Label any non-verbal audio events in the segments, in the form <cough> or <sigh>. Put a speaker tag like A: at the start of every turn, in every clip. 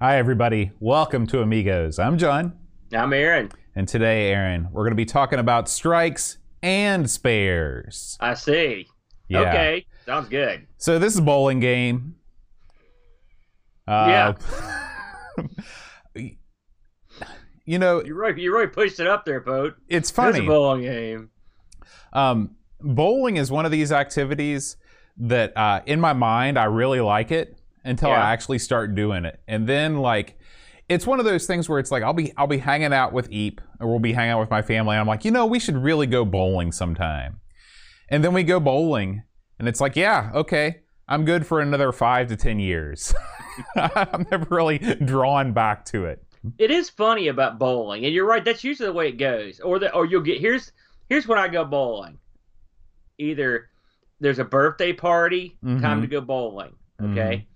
A: Hi, everybody. Welcome to Amigos. I'm John.
B: I'm Aaron.
A: And today, Aaron, we're going to be talking about strikes and spares.
B: I see.
A: Yeah.
B: Okay. Sounds good.
A: So, this is a bowling game. Uh, <laughs> you know,
B: You really, you really pushed it up there, Boat.
A: it's funny.
B: It's a bowling game.
A: Um, bowling is one of these activities that, uh, in my mind, I really like it until
B: Yeah.
A: I actually start doing it, and then like, it's one of those things where it's like I'll be I'll be hanging out with Eep, or we'll be hanging out with my family, and I'm like, you know, we should really go bowling sometime, and then we go bowling, and it's like, yeah, okay, I'm good for another five to ten years. <laughs> I'm never really drawn back to it.
B: It is funny about bowling, and you're right. That's usually the way it goes. Or the or you'll get here's here's when I go bowling. Either there's a birthday party, time
A: Mhm.
B: to go bowling. Okay,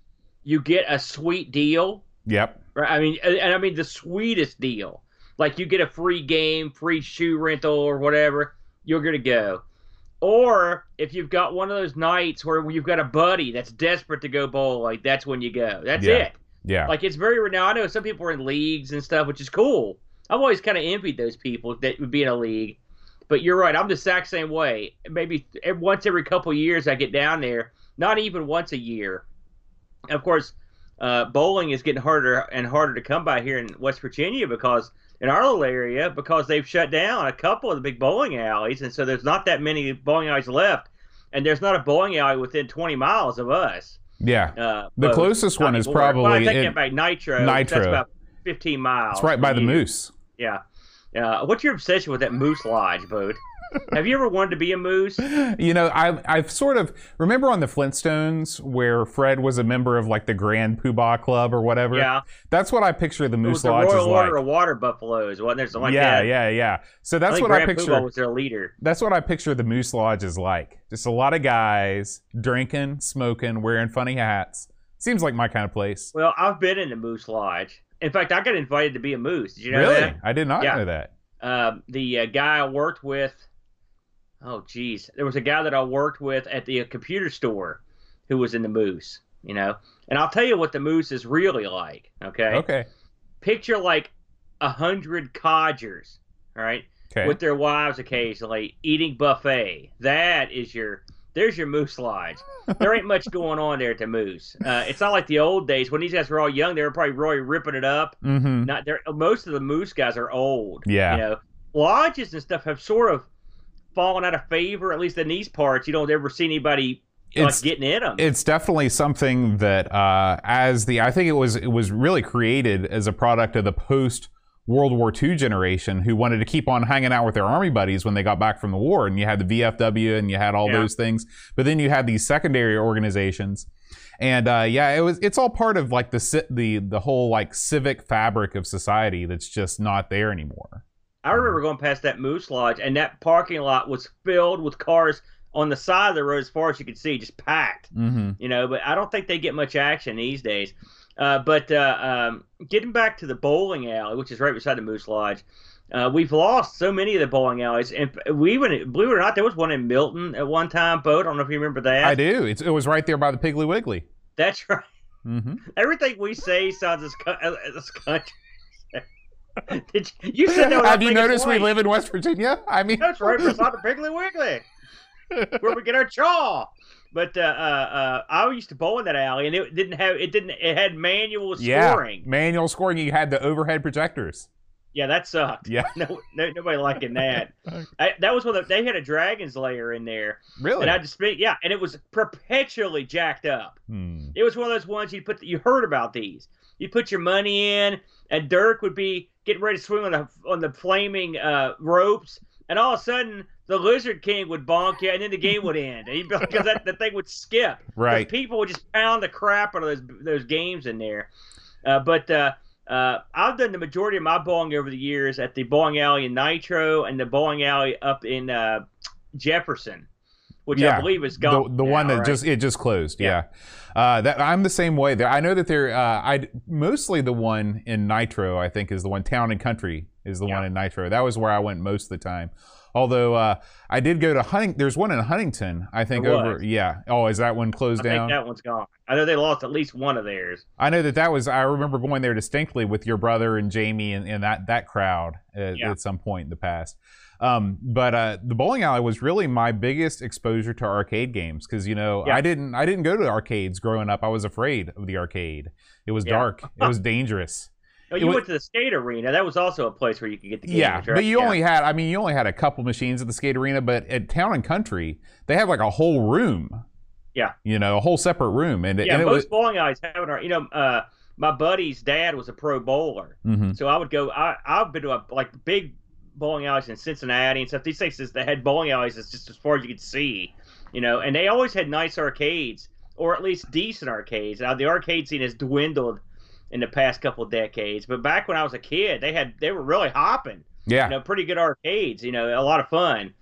B: you get a sweet deal.
A: Yep.
B: Right. I mean, and and I mean the sweetest deal. Like you get a free game, free shoe rental, or whatever. You're gonna go. Or if you've got one of those nights where you've got a buddy that's desperate to go bowl, like that's when you go. That's
A: Yeah.
B: it.
A: Yeah.
B: Like it's very now. I know some people are in leagues and stuff, which is cool. I've always kind of envied those people that would be in a league. But you're right. I'm the exact same way. Maybe once every couple years I get down there. Not even once a year. Of course, uh, bowling is getting harder and harder to come by here in West Virginia because in our little area because they've shut down a couple of the big bowling alleys, and so there's not that many bowling alleys left. And there's not a bowling alley within 20 miles of us.
A: yeah.
B: Uh,
A: The closest one is
B: anymore. Well, I
A: probably
B: take that back. Nitro.
A: Nitro.
B: That's about 15 miles.
A: It's right by the
B: you.
A: moose.
B: Yeah. Uh, what's your obsession with that moose lodge, boat? Have you ever wanted to be a moose?
A: You know, I, I've sort of remember on the Flintstones where Fred was a member of like the Grand Poobah Club or whatever.
B: Yeah.
A: That's what I picture the Moose
B: the
A: Lodge is
B: Royal
A: like.
B: Order of Water Buffaloes, wasn't there? Something like
A: yeah,
B: that.
A: yeah, yeah. So
B: I
A: that's
B: think
A: what I picture.
B: Poobah was their leader.
A: That's what I picture the Moose Lodge is like. Just a lot of guys drinking, smoking, wearing funny hats. Seems like my kind of place.
B: Well, I've been in the Moose Lodge. In fact, I got invited to be a moose. Did you know
A: really?
B: that?
A: I did not
B: Yeah.
A: know that.
B: Um, the uh, guy I worked with, oh geez, there was a guy that I worked with at the uh, computer store who was in the moose. You know, and I'll tell you what the moose is really like. Okay,
A: Okay.
B: picture like a hundred codgers, all right,
A: Okay.
B: with their wives occasionally eating buffet. That is your. There's your moose lodge. There ain't much <laughs> going on there at the moose. Uh, it's not like the old days when these guys were all young. They were probably really ripping it up
A: mm-hmm.
B: not there most of the moose guys are old
A: Yeah.
B: you know lodges and stuff have sort of fallen out of favor at least in these parts you don't ever see anybody
A: It's-
B: like getting in them
A: it's definitely something that uh, as the I think it was it was really created as a product of the post World War II generation who wanted to keep on hanging out with their army buddies when they got back from the war and you had the VFW and you had all
B: Yeah.
A: those things. But then you had these secondary organizations and uh, yeah it was it's all part of like the the the whole like civic fabric of society that's just not there anymore
B: i remember going past that moose lodge and that parking lot was filled with cars on the side of the road as far as you could see just packed
A: mm-hmm.
B: you know but i don't think they get much action these days. Uh, but uh, um, getting back to the bowling alley which is right beside the moose lodge uh, we've lost so many of the bowling alleys and we even believe it or not there was one in milton at one time boat i don't know if you remember that.
A: I do. It's, it was right there by the Piggly Wiggly.
B: That's right.
A: Mm-hmm.
B: everything we say sounds as, as country <laughs> Did you, you
A: have you noticed we live in West Virginia I mean
B: that's right beside the piggly wiggly <laughs> where we get our chaw but uh, uh, uh, I used to bowl in that alley, and it didn't have it didn't it had manual
A: Yeah,
B: scoring.
A: manual scoring. You had the overhead projectors.
B: Yeah, that sucked.
A: Yeah, <laughs>
B: No, no nobody liking that. I, that was when the, they had a dragon's lair in there,
A: really.
B: and I just yeah, and it was perpetually jacked up.
A: Hmm.
B: It was one of those ones you put. You heard about these. You put your money in, and Dirk would be getting ready to swing on the on the flaming uh, ropes, and all of a sudden the Lizard King would bonk you, and then the game would end, and because that the thing would skip.
A: Right.
B: People would just pound the crap out of those those games in there. Uh, but uh, uh, I've done the majority of my bowling over the years at the bowling alley in Nitro and the bowling alley up in uh, Jefferson, which I
A: Yeah,
B: believe is
A: the,
B: gone.
A: the one
B: now,
A: that
B: right?
A: just it just closed. Yeah,
B: Yeah.
A: Uh, that I'm the same way. There, I know that they're. Uh, I mostly the one in Nitro. I think is the one. Town and Country is the
B: Yeah.
A: one in Nitro. That was where I went most of the time. Although uh, I did go to Hunting. There's one in Huntington. I think
B: There
A: over. Yeah. Oh, is that one
B: I
A: closed
B: think
A: down?
B: that one's gone. I know they lost at least one of theirs.
A: I know that that was. I remember going there distinctly with your brother and Jamie and, and that that crowd at,
B: Yeah.
A: at some point in the past. Um, but uh, the bowling alley was really my biggest exposure to arcade games because you know
B: Yeah.
A: I didn't I didn't go to arcades growing up. I was afraid of the arcade. It was
B: Yeah.
A: dark. It was <laughs> dangerous.
B: Oh, you
A: wa-
B: went to the skate arena. That was also a place where you could get the games.
A: Yeah,
B: right?
A: but you
B: Yeah.
A: only had I mean you only had a couple machines at the skate arena, but at Town and Country they have like a whole room.
B: Yeah.
A: you know a whole separate room and,
B: yeah.
A: and it
B: most
A: was.
B: bowling alleys have it. You know, uh, my buddy's dad was a pro bowler,
A: Mhm.
B: so I would go. I I've been to a, like big bowling alleys in Cincinnati and stuff. These places that had bowling alleys is just as far as you could see, you know, and they always had nice arcades or at least decent arcades. Now the arcade scene has dwindled in the past couple of decades, but back when I was a kid, they had they were really hopping.
A: Yeah,
B: you know, pretty good arcades. You know, a lot of fun.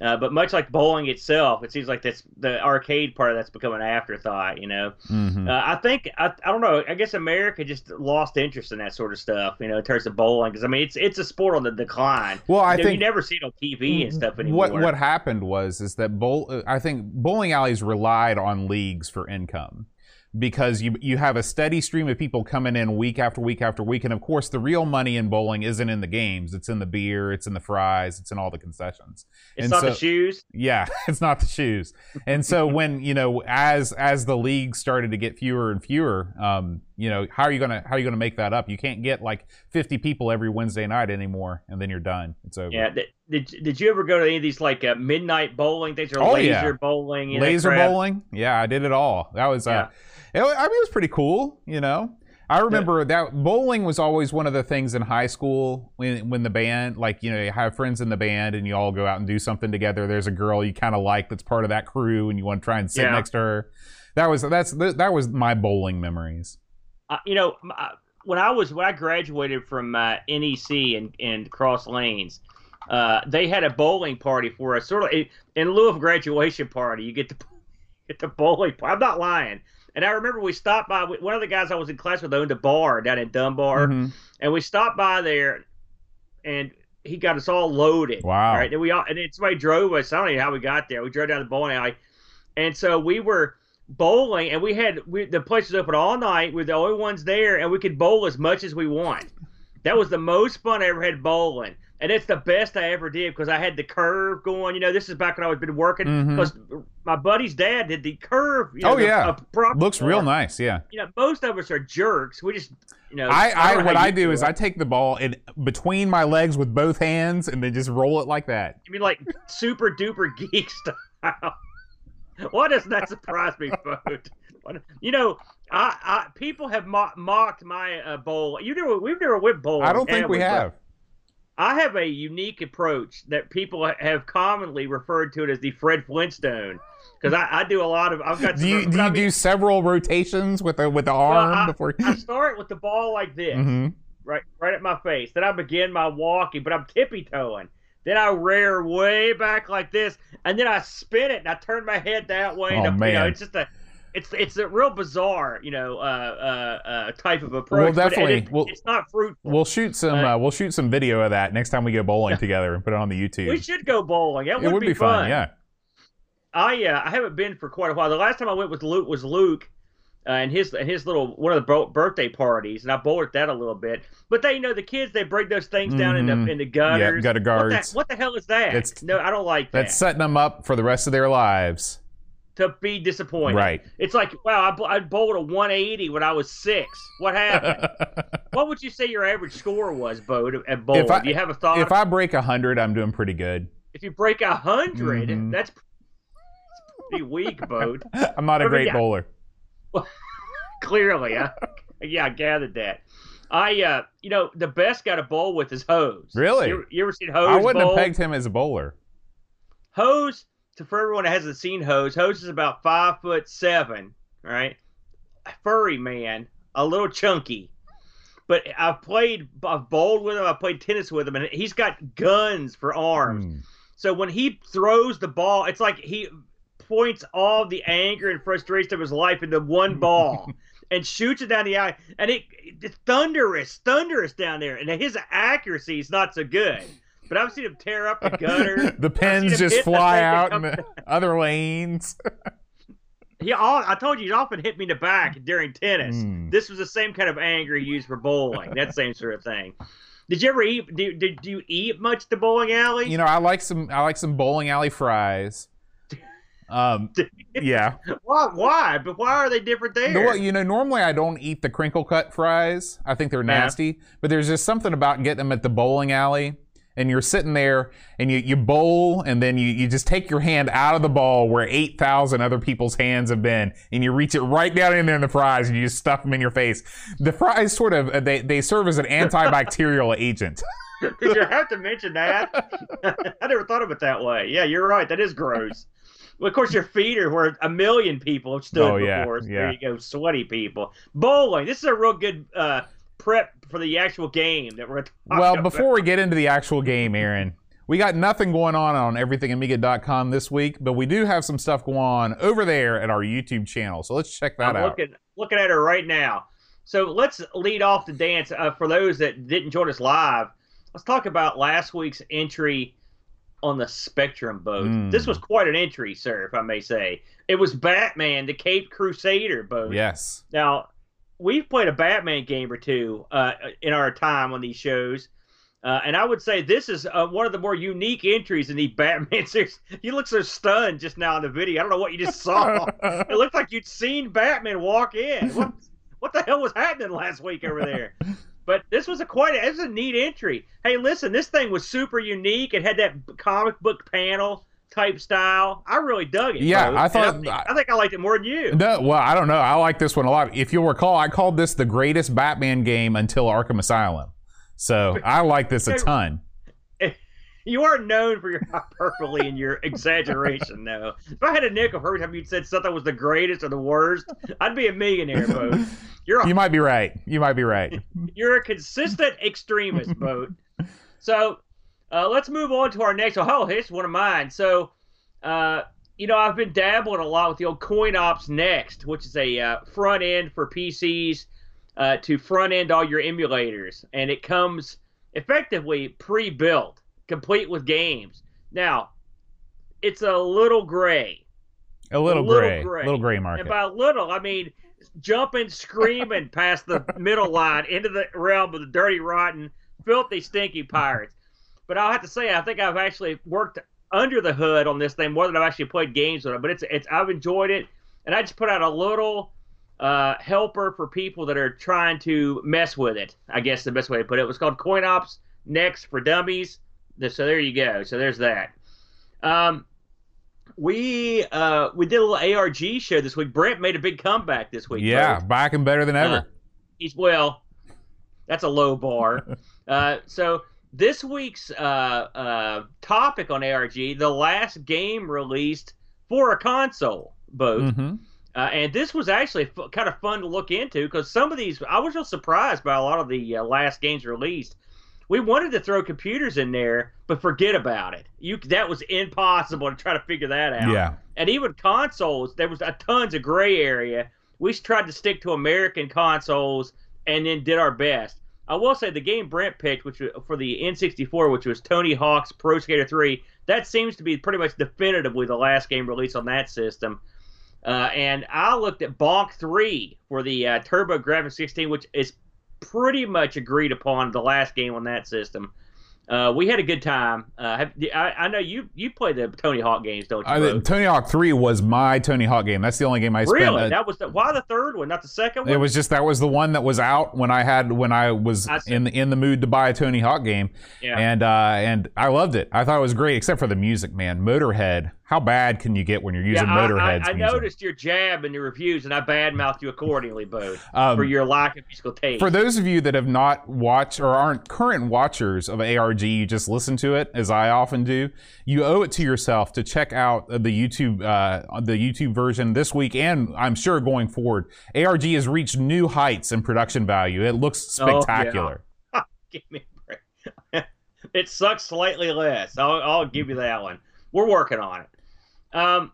B: Uh, but much like bowling itself, it seems like that's the arcade part of that's become an afterthought. You know,
A: Mhm.
B: uh, I think I, I don't know. I guess America just lost interest in that sort of stuff. You know, in terms of bowling, because I mean, it's it's a sport on the decline.
A: well, I
B: you, know,
A: think
B: you never see it on TV and stuff anymore.
A: What what happened was is that bowl uh, I think bowling alleys relied on leagues for income because you you have a steady stream of people coming in week after week after week. And of course the real money in bowling isn't in the games. It's in the beer. It's in the fries. It's in all the concessions.
B: It's
A: and
B: not
A: so-
B: the shoes.
A: yeah <laughs> it's not the shoes. And so <laughs> when you know as as the league started to get fewer and fewer um you know how are you gonna how are you gonna make that up you can't get like 50 people every wednesday night anymore and then you're done it's over
B: Yeah. Did, did, you ever go to any of these like uh, midnight bowling things or
A: Oh,
B: laser
A: yeah.
B: bowling?
A: laser bowling yeah i did it all that was uh
B: Yeah.
A: it, i mean it was pretty cool you know i remember that bowling was always one of the things in high school when when the band like you know you have friends in the band and you all go out and do something together there's a girl you kind of like that's part of that crew and you want to try and sit
B: Yeah.
A: next to her that was that's that was my bowling memories
B: uh, you know, m- uh, when I was when I graduated from uh, NEC and and Cross Lanes, uh, they had a bowling party for us. Sort of in, in lieu of graduation party, you get to <laughs> get the bowling. I'm not lying. And I remember we stopped by one of the guys I was in class with owned a bar down in Dunbar,
A: Mhm.
B: and we stopped by there, and he got us all loaded.
A: Wow.
B: Right, and we all and then somebody drove us. I don't know how we got there. We drove down the bowling alley, and so we were bowling, and we had we, the place was open all night. We're the only ones there, and we could bowl as much as we want. That was the most fun I ever had bowling, and it's the best I ever did because I had the curve going. You know, this is back when I was been working
A: mm-hmm.
B: because my buddy's dad did the curve. You oh, know,
A: Oh,
B: the-
A: yeah. looks real nice yeah
B: You know, most of us are jerks. We just, you know,
A: I,
B: don't
A: I what I
B: you
A: do is. I take the ball in between my legs with both hands and then just roll it like that.
B: You mean like super duper geek <laughs> style? <laughs> Why doesn't that surprise me? You know, I, I people have mo- mocked my uh, bowl. You never, we've never went bowling.
A: I don't think we
B: but
A: have.
B: I have a unique approach that people have commonly referred to it as the Fred Flintstone because I, I do a lot of. I've got.
A: Do you do
B: I mean,
A: do several rotations with the with the arm
B: I-
A: before?
B: I start with the ball like this.
A: Mhm.
B: right right at my face. Then I begin my walking, but I'm tippy toeing. Then I rear way back like this, and then I spin it and I turn my head that way. and
A: Oh,
B: You know,
A: man.
B: it's just a, it's it's a real bizarre, you know, uh, uh, uh, type of approach.
A: Well, definitely.
B: it-
A: Well-
B: it's not fruitful.
A: We'll shoot some
B: Uh,
A: we'll shoot some video of that next time we go bowling <laughs> together and put it on the YouTube.
B: we should go bowling. That
A: it would be fun. Yeah.
B: I uh, I haven't been for quite a while. The last time I went with Luke was Luke. Uh, and his and his little one of the birthday parties, and I bowled at that a little bit. But they, you know, the kids they break those things down in
A: Mhm.
B: the in the gutters.
A: Yeah, gutter
B: What
A: guards.
B: the, what the hell is that?
A: It's-
B: no, I don't like that.
A: That's setting them up for the rest of their lives.
B: to be disappointed.
A: Right.
B: It's like, wow, I, I bowled a 180 when I was six. What happened? <laughs> what would you say your average score was, Bo, at- bowling?
A: If I-
B: Do you have a thought?
A: if I break a hundred, I'm doing pretty good.
B: If you break a 100,
A: Mhm.
B: that's, pretty weak, Bo. <laughs>
A: I'm not a great
B: yeah.
A: Bowler.
B: Clearly, I, yeah, I gathered that. I, uh, you know, the best guy to bowl with is Hose.
A: Really?
B: You, ever- you ever seen Hose
A: I wouldn't
B: bowl?
A: have pegged him as a bowler.
B: Hose, to for everyone that hasn't seen Hose, Hose is about five foot seven, right? Furry man, a little chunky. But I've played, I've bowled with him, I've played tennis with him, and he's got guns for arms.
A: Mm.
B: So when he throws the ball, it's like he points all the anger and frustration of his life into one <laughs> ball and shoots it down the alley. And it, it's thunderous, thunderous down there. And his accuracy is not so good. But I've seen him tear up the <laughs> gutter.
A: the pens just fly out in the other lanes. <laughs>
B: He, all, I told you, he often hit me in the back during tennis.
A: Mm.
B: This was the same kind of anger he used for bowling. that same sort of thing. Did you ever eat? Did, did you eat much at the bowling alley?
A: You know, I like some I like some bowling alley fries. Um, <laughs> yeah.
B: why? Why? But why are they different there?
A: No, well, you know, normally I don't eat the crinkle cut fries. I think they're
B: Yeah.
A: nasty. But there's just something about getting them at the bowling alley. And you're sitting there and you, you bowl and then you, you just take your hand out of the ball where 8,000 other people's hands have been and you reach it right down in there in the fries and you just stuff them in your face. The fries sort of, they, they serve as an antibacterial <laughs> agent.
B: Did you have to mention that? <laughs> I never thought of it that way. Yeah, you're right. That is gross. Well, of course, your feet are where a million people have stood
A: Oh, yeah,
B: before. So
A: yeah.
B: There you go, sweaty people. Bowling. This is a real good uh, prep for the actual game that we're going to
A: Well,
B: about.
A: before we get into the actual game, Aaron, we got nothing going on on everythingamiga.com this week, but we do have some stuff going on over there at our YouTube channel. So let's check that
B: I'm
A: out.
B: looking looking at her right now. So let's lead off the dance. Uh, for those that didn't join us live, let's talk about last week's entry on the Spectrum boat.
A: Mm.
B: This was quite an entry, sir, if I may say. It was Batman, the Caped Crusader boat.
A: Yes.
B: Now, we've played a Batman game or two uh, in our time on these shows. Uh, and I would say this is uh, one of the more unique entries in the <laughs> Batman series. You look so stunned just now in the video. I don't know what you just saw. it looked like you'd seen Batman walk in. What, <laughs> what the hell was happening last week over there? But this was a quite a, it was a neat entry. Hey, listen, this thing was super unique. It had that comic book panel type style. I really dug it.
A: Yeah,
B: Bo.
A: I thought-
B: I, think- I think I liked it more than you.
A: No, well, I don't know. I like this one a lot. If you'll recall, I called this the greatest Batman game until Arkham Asylum. So I like this a ton.
B: You are known for your <laughs> hyperbole and your exaggeration, though. If I had a nickel for every time you'd said something was the greatest or the worst, I'd be a millionaire, Bo. <laughs> You're a
A: You might be right. You might be right. <laughs>
B: You're a consistent extremist, Boat. So uh, let's move on to our next. Oh, here's one of mine. So, uh, you know, I've been dabbling a lot with the old CoinOps Next, which is a uh, front end for PCs uh, to front end all your emulators, and it comes effectively pre-built, complete with games. Now, it's a little gray.
A: A little,
B: little
A: gray,
B: gray.
A: little gray market.
B: And by little, I mean jumping, screaming past the <laughs> middle line into the realm of the dirty, rotten, filthy, stinky pirates. But I'll have to say, I think I've actually worked under the hood on this thing more than I've actually played games with it. But it's it's I've enjoyed it, and I just put out a little uh, helper for people that are trying to mess with it. I guess the best way to put it. It was called Coin Ops Next for Dummies. So there you go. So there's that. Um, we uh we did a little ARG show this week. Brent made a big comeback this week.
A: yeah,
B: folks.
A: back and better than ever.
B: Uh, he's well. That's a low bar. <laughs> uh, so this week's uh, uh, topic on ARG, the last game released for a console, both.
A: hmm
B: Uh, and this was actually f- kind of fun to look into because some of these, I was just surprised by a lot of the uh, last games released. We wanted to throw computers in there, but forget about it. You that was impossible to try to figure that out.
A: Yeah.
B: And even consoles, there was a tons of gray area. We tried to stick to American consoles and then did our best. I will say the game Brent picked, which was for the N64, which was Tony Hawk's Pro Skater 3, that seems to be pretty much definitively the last game released on that system. Uh, and I looked at Bonk 3 for the uh, TurboGrafx-16, which is pretty much agreed upon the last game on that system. Uh, we had a good time. Uh, have, I, I know you you play the Tony Hawk games, don't you?
A: I? Tony Hawk 3 was my Tony Hawk game. That's the only game I spent.
B: really? that was the, why the third one, not the second one?
A: it was just that was the one that was out when I had when I was
B: I
A: in the, in the mood to buy a Tony Hawk game,
B: yeah.
A: and uh, and I loved it. I thought it was great, except for the music, man. Motorhead, how bad can you get when you're using
B: yeah,
A: Motorhead's
B: I, I,
A: music?
B: noticed your jab and your reviews, and I badmouthed you accordingly, both <laughs>
A: Um,
B: for your lack of musical taste.
A: For those of you that have not watched or aren't current watchers of ARG, you just listen to it as I often do. You owe it to yourself to check out the YouTube uh, the YouTube version this week, and I'm sure going forward. ARG has reached new heights in production value. It looks
B: Oh, yeah.
A: spectacular. <laughs>
B: give me a break. <laughs> it sucks slightly less. I'll, I'll give you that one. We're working on it. Um,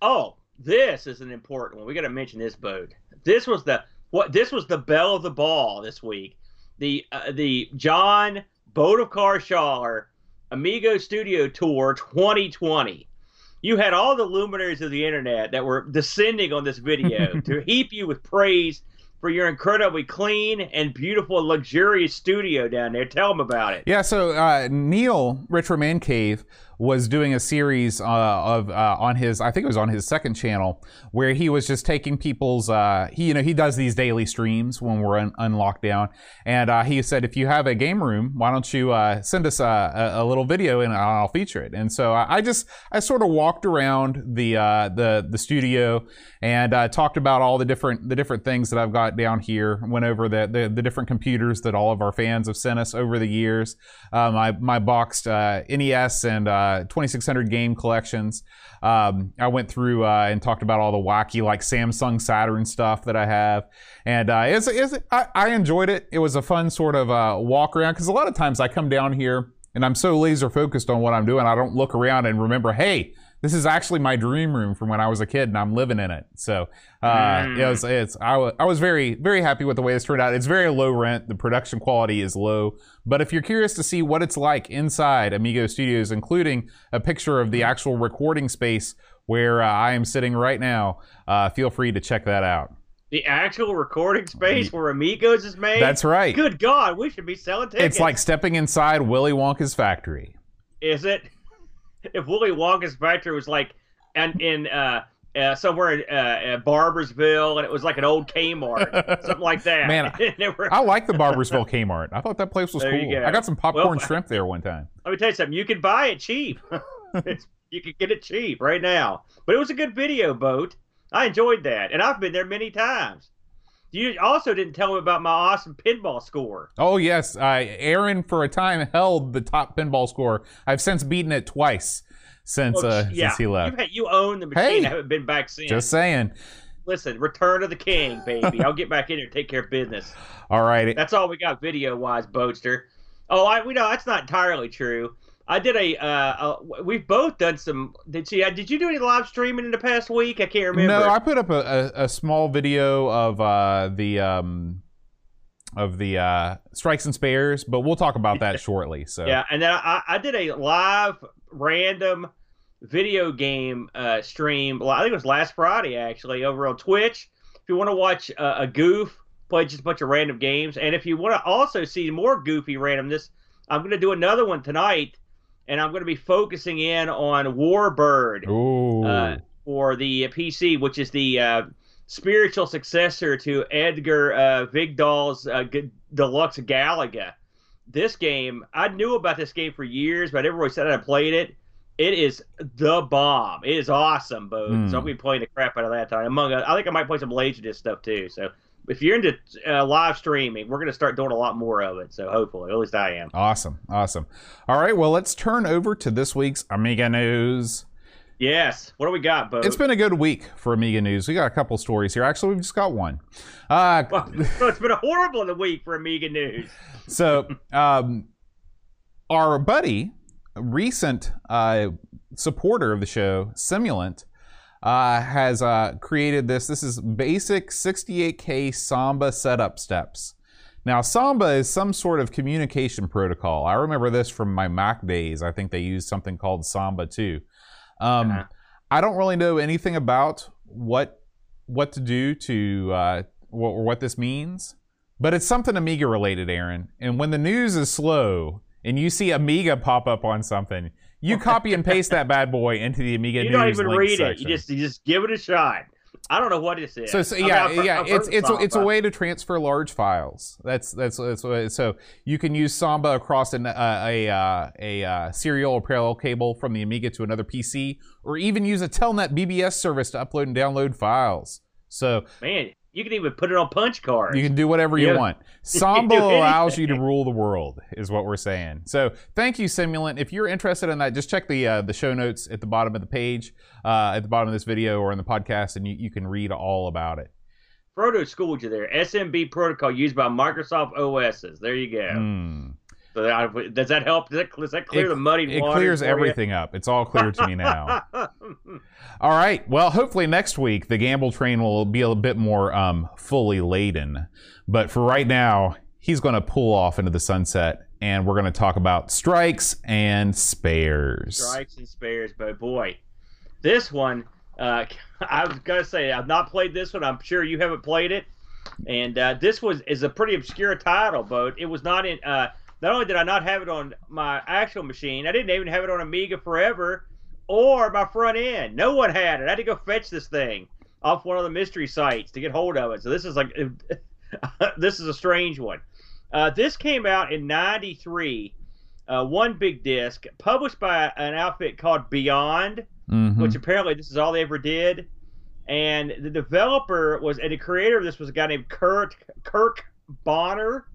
B: oh, this is an important one. We got to mention this boat. This was the what? This was the belle of the ball this week. The uh, the John Boat of Car Schaller Amigo Studio Tour 2020. You had all the luminaries of the internet that were descending on this video <laughs> to heap you with praise for your incredibly clean and beautiful, luxurious studio down there. Tell them about it.
A: Yeah, so uh, Neil Retro Man Cave was doing a series uh, of uh, on his I think it was on his second channel where he was just taking people's uh, he you know he does these daily streams when we're un- unlocked down. And uh, he said if you have a game room why don't you uh, send us a, a, little video and I'll feature it. And so I, I just I sort of walked around the uh, the the studio and talked about all the different the different things that I've got down here went over the the, the different computers that all of our fans have sent us over the years uh, my my boxed NES and uh, 2600 game collections. Um, I went through uh, and talked about all the wacky like Samsung Saturn stuff that I have, and uh, it's, it's I, I enjoyed it. It was a fun sort of uh, walk around because a lot of times I come down here and I'm so laser focused on what I'm doing, I don't look around and remember, hey. This is actually my dream room from when I was a kid, and I'm living in it. So, uh, it was, it's I was very very happy with the way this turned out. It's very low rent. The production quality is low, but if you're curious to see what it's like inside Amigo Studios, including a picture of the actual recording space where uh, I am sitting right now, uh, feel free to check that out.
B: The actual recording space where Amigos is made.
A: That's right.
B: Good God, we should be selling tickets.
A: It's like stepping inside Willy Wonka's factory.
B: is it? If Willy Wonka's factory was like, and in uh, uh, somewhere in uh, uh, Barboursville, and it was like an old Kmart, something like that.
A: Man, <laughs>
B: And were-
A: I like the Barboursville Kmart. I thought that place was
B: There
A: cool.
B: go.
A: I got some popcorn
B: Well-
A: shrimp there one time.
B: Let me tell you something. You can buy it cheap. <laughs> It's- you can get it cheap right now. But it was a good video boat. I enjoyed that, and I've been there many times. You also didn't tell me about my awesome pinball score.
A: Oh yes, uh, Aaron for a time held the top pinball score. I've since beaten it twice since
B: Well,
A: uh,
B: yeah,
A: since he left.
B: You, you own the machine.
A: Hey.
B: I haven't been back since.
A: Just saying.
B: Listen, Return of the King, baby. I'll get back in here and take care of business. <laughs>
A: All right.
B: That's all we got video wise, Boatster. Oh, I we know that's not entirely true. I did a. Uh, a we've both done some. Did you? Did you do any live streaming in the past week? I can't remember.
A: No, I put up a, a, a small video of uh, the um, of the uh, strikes and spares, but we'll talk about that shortly. So
B: Yeah, and then I, I did a live random video game uh, stream. I think it was last Friday actually over on Twitch. If you want to watch uh, a goof play just a bunch of random games, and if you want to also see more goofy randomness, I'm going to do another one tonight, and I'm going to be focusing in on
A: Warblade
B: uh, for the PC, which is the uh, spiritual successor to Edgar uh, Vigdal's uh, G- Deluxe Galaga. This game, I knew about this game for years, but I never really said I played it. It is the bomb. It is awesome, Bo.
A: Hmm.
B: So I'll be playing the crap out of that time. Among, I think I might play some Laserdisc stuff too. So if you're into uh, live streaming, we're going to start doing a lot more of it. So hopefully, at least I am.
A: awesome, awesome. All right, well, let's turn over to this week's Amiga news.
B: Yes. What do we got, Bo?
A: It's been a good week for Amiga news. We got a couple stories here. Actually, we've just got one. Uh, <laughs>
B: Well, it's been a horrible week for Amiga news. <laughs>
A: so, um, our buddy, recent uh, supporter of the show, Simulant, uh, has uh, created this. This is basic 68K Samba setup steps. Now, Samba is some sort of communication protocol. I remember this from my Mac days. I think they used something called Samba too. Um,
B: Uh-huh.
A: I don't really know anything about what what to do to uh, or what this means, but it's something Amiga related, Aaron. And when the news is slow and you see Amiga pop up on something, you copy and paste that bad boy into the Amiga
B: You don't even read it. You just you just give it a shot. I don't know what this is.
A: So, so
B: I mean,
A: yeah,
B: I've
A: yeah,
B: I've heard
A: it's it's a, it's a way to transfer large files. That's that's that's what it- so you can use Samba across an, uh, a uh, a uh, serial or parallel cable from the Amiga to another PC, or even use a Telnet BBS service to upload and download files. So
B: Man, you can even put it on punch cards.
A: you can do whatever you
B: Yeah.
A: want. <laughs> Samba allows you to rule the world, is what we're saying. So thank you, Simulant. If you're interested in that, just check the uh, the show notes at the bottom of the page, uh, at the bottom of this video or in the podcast, and you, you can read all about it.
B: Frodo schooled you there. SMB protocol used by Microsoft OSs. There you go.
A: Hmm.
B: Does that help? Does that, does that clear
A: It-
B: the muddied
A: It clears
B: for you?
A: everything up. It's all clear to me now. <laughs> All right. Well, hopefully next week the gamble train will be a bit more um, fully laden. But for right now, he's going to pull off into the sunset, and we're going to talk about strikes and spares.
B: Strikes and spares, but boy, this one, uh, <laughs> I was gonna say I've not played this one. I'm sure you haven't played it, and uh, this was is a pretty obscure title, but it was not in. Uh, not only did I not have it on my actual machine, I didn't even have it on Amiga Forever or my front end. No one had it. I had to go fetch this thing off one of the mystery sites to get hold of it. So this is like <laughs> this is a strange one. Uh, this came out in '93 uh, one big disc published by an outfit called Beyond,
A: Mhm.
B: which apparently this is all they ever did. And the developer was, and the creator of this was a guy named Kurt Kirk Bonner.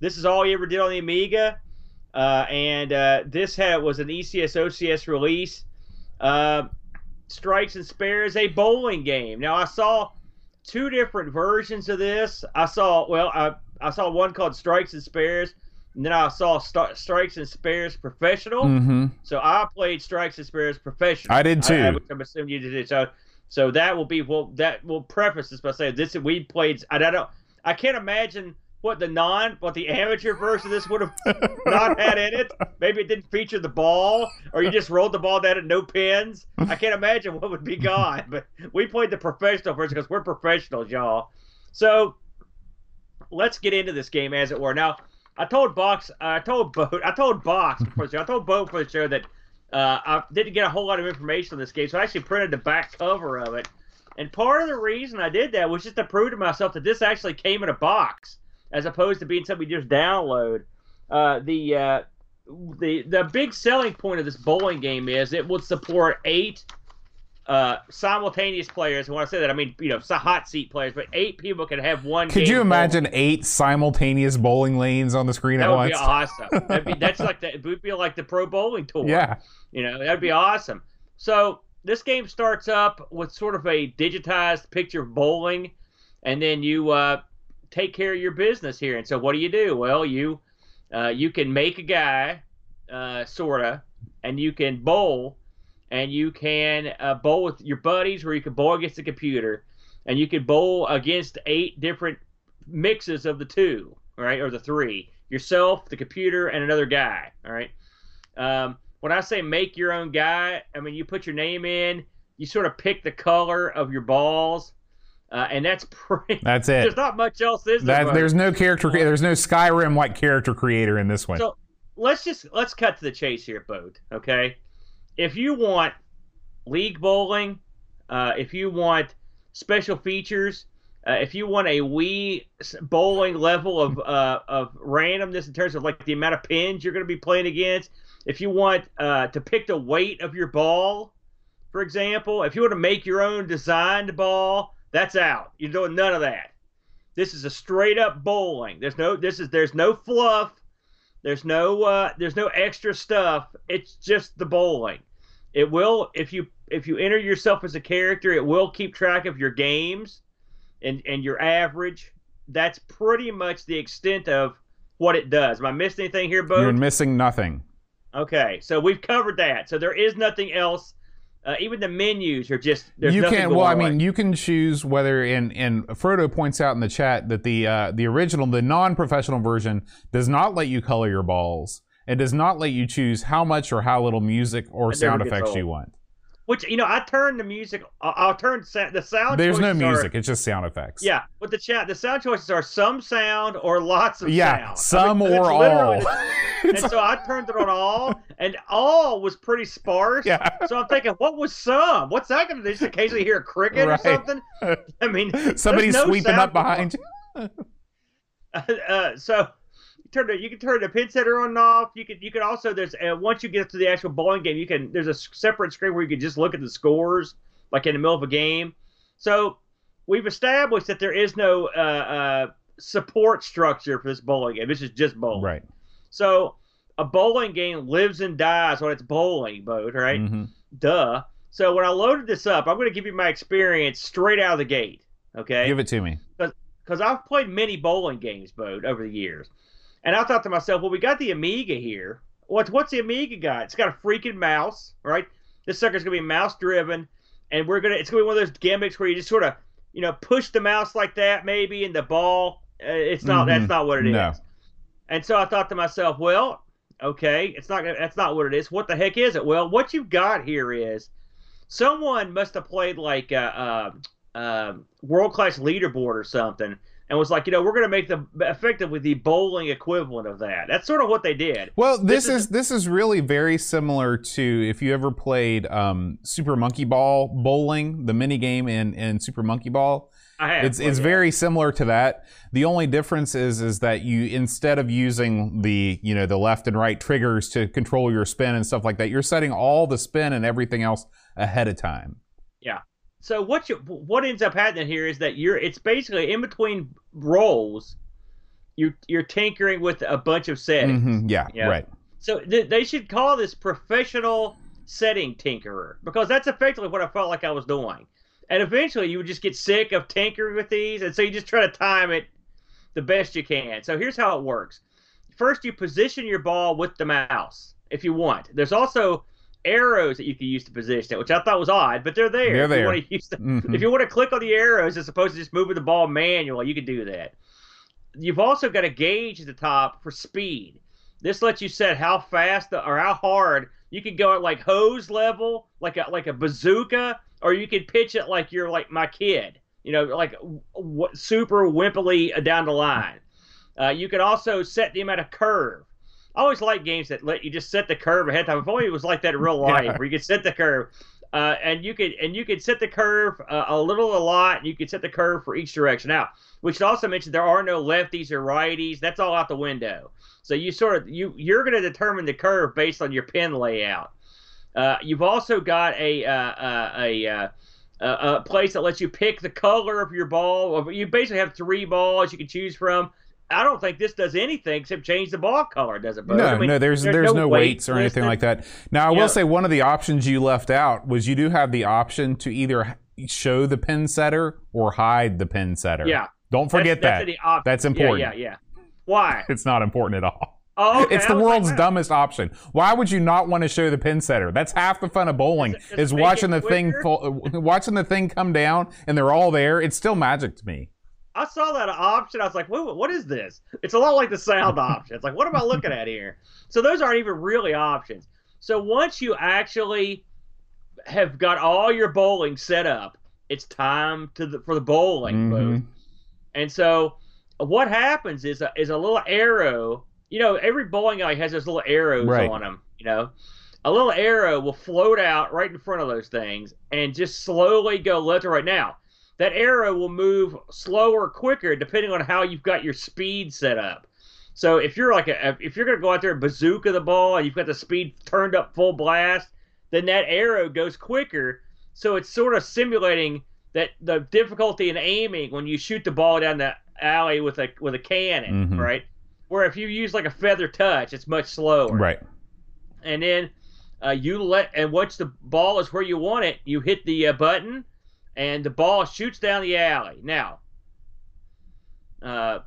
B: This is all he ever did on the Amiga, uh, and uh, this had was an ECS OCS release. Uh, Strikes and Spares, a bowling game. Now I saw two different versions of this. I saw well, I I saw one called Strikes and Spares, and then I saw St- Strikes and Spares Professional.
A: Mhm.
B: So I played Strikes and Spares Professional.
A: I did too.
B: I, am assuming you did. So so that will be well that will preface this by saying this we played. I don't. I can't imagine what the non what the amateur version of this would have <laughs> not had in it. Maybe it didn't feature the ball, or you just rolled the ball down at no pins. I can't imagine what would be gone. But we played the professional version because we're professionals, y'all. So let's get into this game, as it were. Now, I told Box, I told Boat, I told Box for the show, I told Boat for the show that uh, I didn't get a whole lot of information on this game, so I actually printed the back cover of it. And part of the reason I did that was just to prove to myself that this actually came in a box, as opposed to being something you just download. Uh, the uh, the the big selling point of this bowling game is it will support eight uh, simultaneous players. And when I say that, I mean you know hot seat players, but eight people can have one.
A: Could you
B: of bowling.
A: imagine eight simultaneous bowling lanes on the screen
B: That
A: at
B: would
A: once?
B: be awesome. That'd be, <laughs> that's like the, it would be like the pro bowling tour.
A: Yeah.
B: You know, that'd be awesome. So this game starts up with sort of a digitized picture of bowling, and then you uh, take care of your business here. And so what do you do? Well, you uh, you can make a guy, uh, sorta, and you can bowl, and you can uh, bowl with your buddies, or you can bowl against the computer, and you can bowl against eight different mixes of the two, right, or the three. Yourself, the computer, and another guy. All right. Um, when I say make your own guy, I mean you put your name in, you sort of pick the color of your balls, uh, and that's pretty.
A: That's it.
B: There's not much else, is there?
A: That, there's no character. There's no Skyrim like character creator in this one.
B: So let's just let's cut to the chase here, Boat. Okay, if you want league bowling, uh, if you want special features, uh, if you want a Wii bowling level of uh, of randomness in terms of like the amount of pins you're going to be playing against, if you want uh, to pick the weight of your ball, for example, if you want to make your own designed ball, that's out. You're doing none of that. This is a straight up bowling. There's no this is there's no fluff. There's no uh, there's no extra stuff. It's just the bowling. It will if you if you enter yourself as a character, it will keep track of your games and and your average. That's pretty much the extent of what it does. Am I missing anything here, Bo?
A: You're missing nothing.
B: Okay, so we've covered that. So there is nothing else. Uh, even the menus are just there's
A: you
B: can't.
A: Well, I mean, you can choose whether. And and Frodo points out in the chat that the uh, the original, the non-professional version, does not let you color your balls. It does not let you choose how much or how little music or sound effects
B: old.
A: you want.
B: Which you know, I turn the music. I'll, I'll turn sa- the sound.
A: There's no
B: choices are-
A: music. It's just sound effects.
B: yeah, but the chat, the sound choices are some sound or lots of
A: Yeah.
B: sound.
A: Some
B: I mean,
A: or all. <laughs>
B: And so I turned it on all, and all was pretty sparse.
A: yeah.
B: So I'm thinking, what was some? What's that going to do? Just occasionally hear a cricket
A: Right.
B: or something? I mean, <laughs>
A: Somebody's
B: no
A: sweeping up behind you. <laughs>
B: uh, so turn the, you can turn the pin setter on and off. You can you can also there's uh, once you get to the actual bowling game, you can there's a separate screen where you can just look at the scores like in the middle of a game. So we've established that there is no uh, uh, support structure for this bowling game. This is just bowling.
A: Right.
B: So a bowling game lives and dies on its bowling boat, right?
A: Mhm.
B: Duh. So when I loaded this up, I'm going to give you my experience straight out of the gate. Okay
A: Give it to me.
B: because I've played many bowling games, Bode, over the years. And I thought to myself, well, we got the Amiga here. What's what's the Amiga got? It's got a freaking mouse, right? This sucker's gonna be mouse driven, and we're gonna it's gonna be one of those gimmicks where you just sort of you know push the mouse like that maybe, and the ball. Uh, it's not that's
A: Mhm.
B: not what it is.
A: No.
B: And so I thought to myself, well, okay, it's not gonna, that's not what it is. What the heck is it? Well, what you've got here is someone must have played like a, uh, uh, world class leaderboard or something, and was like, you know, we're gonna make the effectively the bowling equivalent of that. That's sort of what they did.
A: Well, this,
B: This
A: is,
B: is-
A: this is really very similar to if you ever played um, Super Monkey Ball bowling, the mini game in, in Super Monkey Ball.
B: I have.
A: It's it's
B: that.
A: very similar to that. The only difference is is that you instead of using the you know the left and right triggers to control your spin and stuff like that, you're setting all the spin and everything else ahead of time.
B: So what you what ends up happening here is that you're it's basically in between rolls, you're you're tinkering with a bunch of settings.
A: Mhm, Yeah,
B: Yeah.
A: right.
B: So th- they should call this professional setting tinkerer because that's effectively what I felt like I was doing. And eventually you would just get sick of tinkering with these, and so you just try to time it the best you can. So here's how it works. First, you position your ball with the mouse if you want. There's also arrows that you can use to position it, which I thought was odd, but they're there.
A: They're
B: if You
A: there.
B: want to use them.
A: Mhm.
B: If you want to click on the arrows as opposed to just moving the ball manually, you can do that. You've also got a gauge at the top for speed. This lets you set how fast the, or how hard you can go at like hose level, like a like a bazooka, or you can pitch it like you're like my kid, you know, like w- super wimpily down the line. Uh, you can also set the amount of curve. I always like games that let you just set the curve ahead of time. If only it was like that in real <laughs> life,
A: Yeah.
B: where you could set the curve, uh, and you could and you could set the curve uh, a little, a lot. And you could set the curve for each direction. Now, we should also mention there are no lefties or righties. That's all out the window. So you sort of you you're going to determine the curve based on your pin layout. Uh, you've also got a uh, uh, a uh, a a place that lets you pick the color of your ball. You basically have three balls you can choose from. I don't think this does anything except change the ball color, does it? Bud?
A: No,
B: I mean,
A: no, there's there's, no, weights or anything like that. Now, I will say one of the options you left out was you do have the option to either show the pin setter or hide the pin setter.
B: Yeah,
A: Don't forget
B: that's,
A: that.
B: That's.
A: That's important.
B: Yeah, yeah, yeah. Why? <laughs>
A: It's not important at all.
B: Oh, okay.
A: It's the
B: was like,
A: world's dumbest option. Why would you not want to show the pin setter? That's half the fun of bowling.
B: Does it- does
A: Is watching the thing,
B: quicker?
A: fall, <laughs> watching the thing come down, and they're all there. It's still magic to me.
B: I saw that option. I was like, "Whoa, what is this?" It's a lot like the sound <laughs> option. It's like, what am I looking at here? So those aren't even really options. So once you actually have got all your bowling set up, it's time to the, for the bowling mode.
A: Mhm.
B: And so what happens is a, is a little arrow. You know, every bowling alley has those little arrows
A: Right.
B: on them. You know, a little arrow will float out right in front of those things and just slowly go left or right. Now, that arrow will move slower quicker depending on how you've got your speed set up. So if you're like a if you're gonna go out there and bazooka the ball and you've got the speed turned up full blast, then that arrow goes quicker. So it's sort of simulating that the difficulty in aiming when you shoot the ball down the alley with a with a cannon,
A: Mhm.
B: right? Where if you use like a feather touch, it's much slower
A: Right.
B: and then uh, you let and once the ball is where you want it, you hit the uh, button, and the ball shoots down the alley. Now, uh,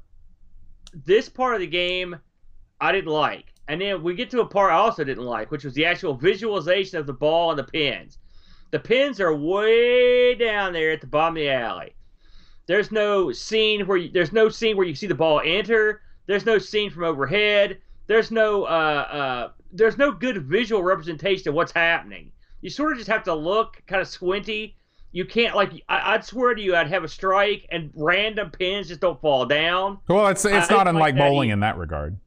B: this part of the game I didn't like, and then we get to a part I also didn't like, which was the actual visualization of the ball and the pins. The pins are way down there at the bottom of the alley. There's no scene where you, there's no scene where you see the ball enter. There's no scene from overhead. There's no uh, uh, there's no good visual representation of what's happening. you sort of just have to look kind of squinty. You can't like I, I'd swear to you, I'd have a strike and random pins just don't fall down.
A: Well, it's it's
B: I-
A: not unlike
B: like
A: bowling
B: e-
A: in that regard.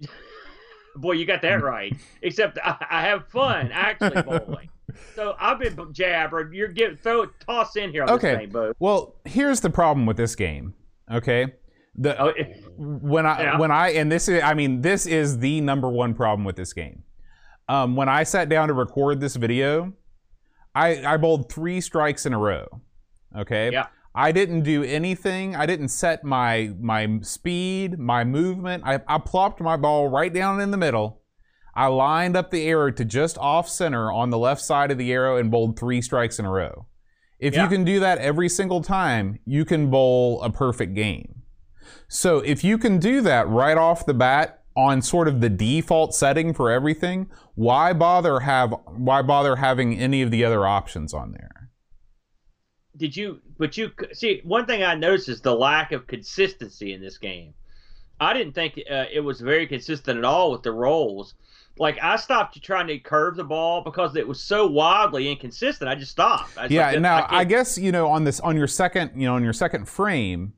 A: <laughs>
B: Boy, you got
A: Mm.
B: that right. Except I, I have fun actually <laughs> bowling. So I've been jabbering. You're getting throw toss in here on
A: Okay.
B: this thing.
A: Well, here's the problem with this game. Okay, the
B: Oh,
A: when I
B: Yeah.
A: when I and this is I mean this is the number one problem with this game. Um, when I sat down to record this video, I I bowled three strikes in a row. Okay.
B: Yeah.
A: I didn't do anything. I didn't set my my speed, my movement. I, I plopped my ball right down in the middle. I lined up the arrow to just off center on the left side of the arrow and bowled three strikes in a row. If you can do that every single time, you can bowl a perfect game. So if you can do that right off the bat on sort of the default setting for everything, why bother have why bother having any of the other options on there?
B: did you? But you see, one thing I noticed is the lack of consistency in this game. I didn't think uh, it was very consistent at all with the rolls. Like I stopped trying to curve the ball because it was so wildly inconsistent. I just stopped. I was
A: yeah
B: like,
A: now
B: can't-
A: I, guess you know on this on your second you know on your second frame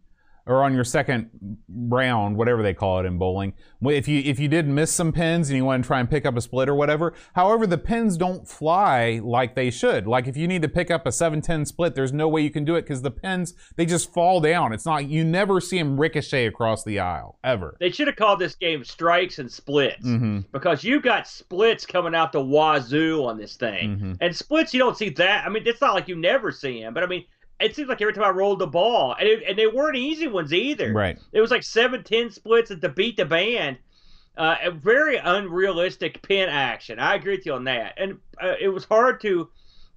A: or on your second round whatever they call it in bowling if you if you did miss some pins and you want to try and pick up a split or whatever however the pins don't fly like they should like if you need to pick up a 710 split there's no way you can do it because the pins they just fall down it's not you never see them ricochet across the aisle ever
B: they should have called this game strikes and splits
A: hmm
B: because you got splits coming out the wazoo on this thing.
A: Mhm.
B: And splits, you don't see that. I mean, it's not like you never see them, but I mean, it seems like every time I rolled the ball, and, it, and they weren't easy ones either.
A: right
B: It was like seven, ten splits at the beat the band. Uh, a very unrealistic pin action. I agree with you on that. And uh, it was hard to,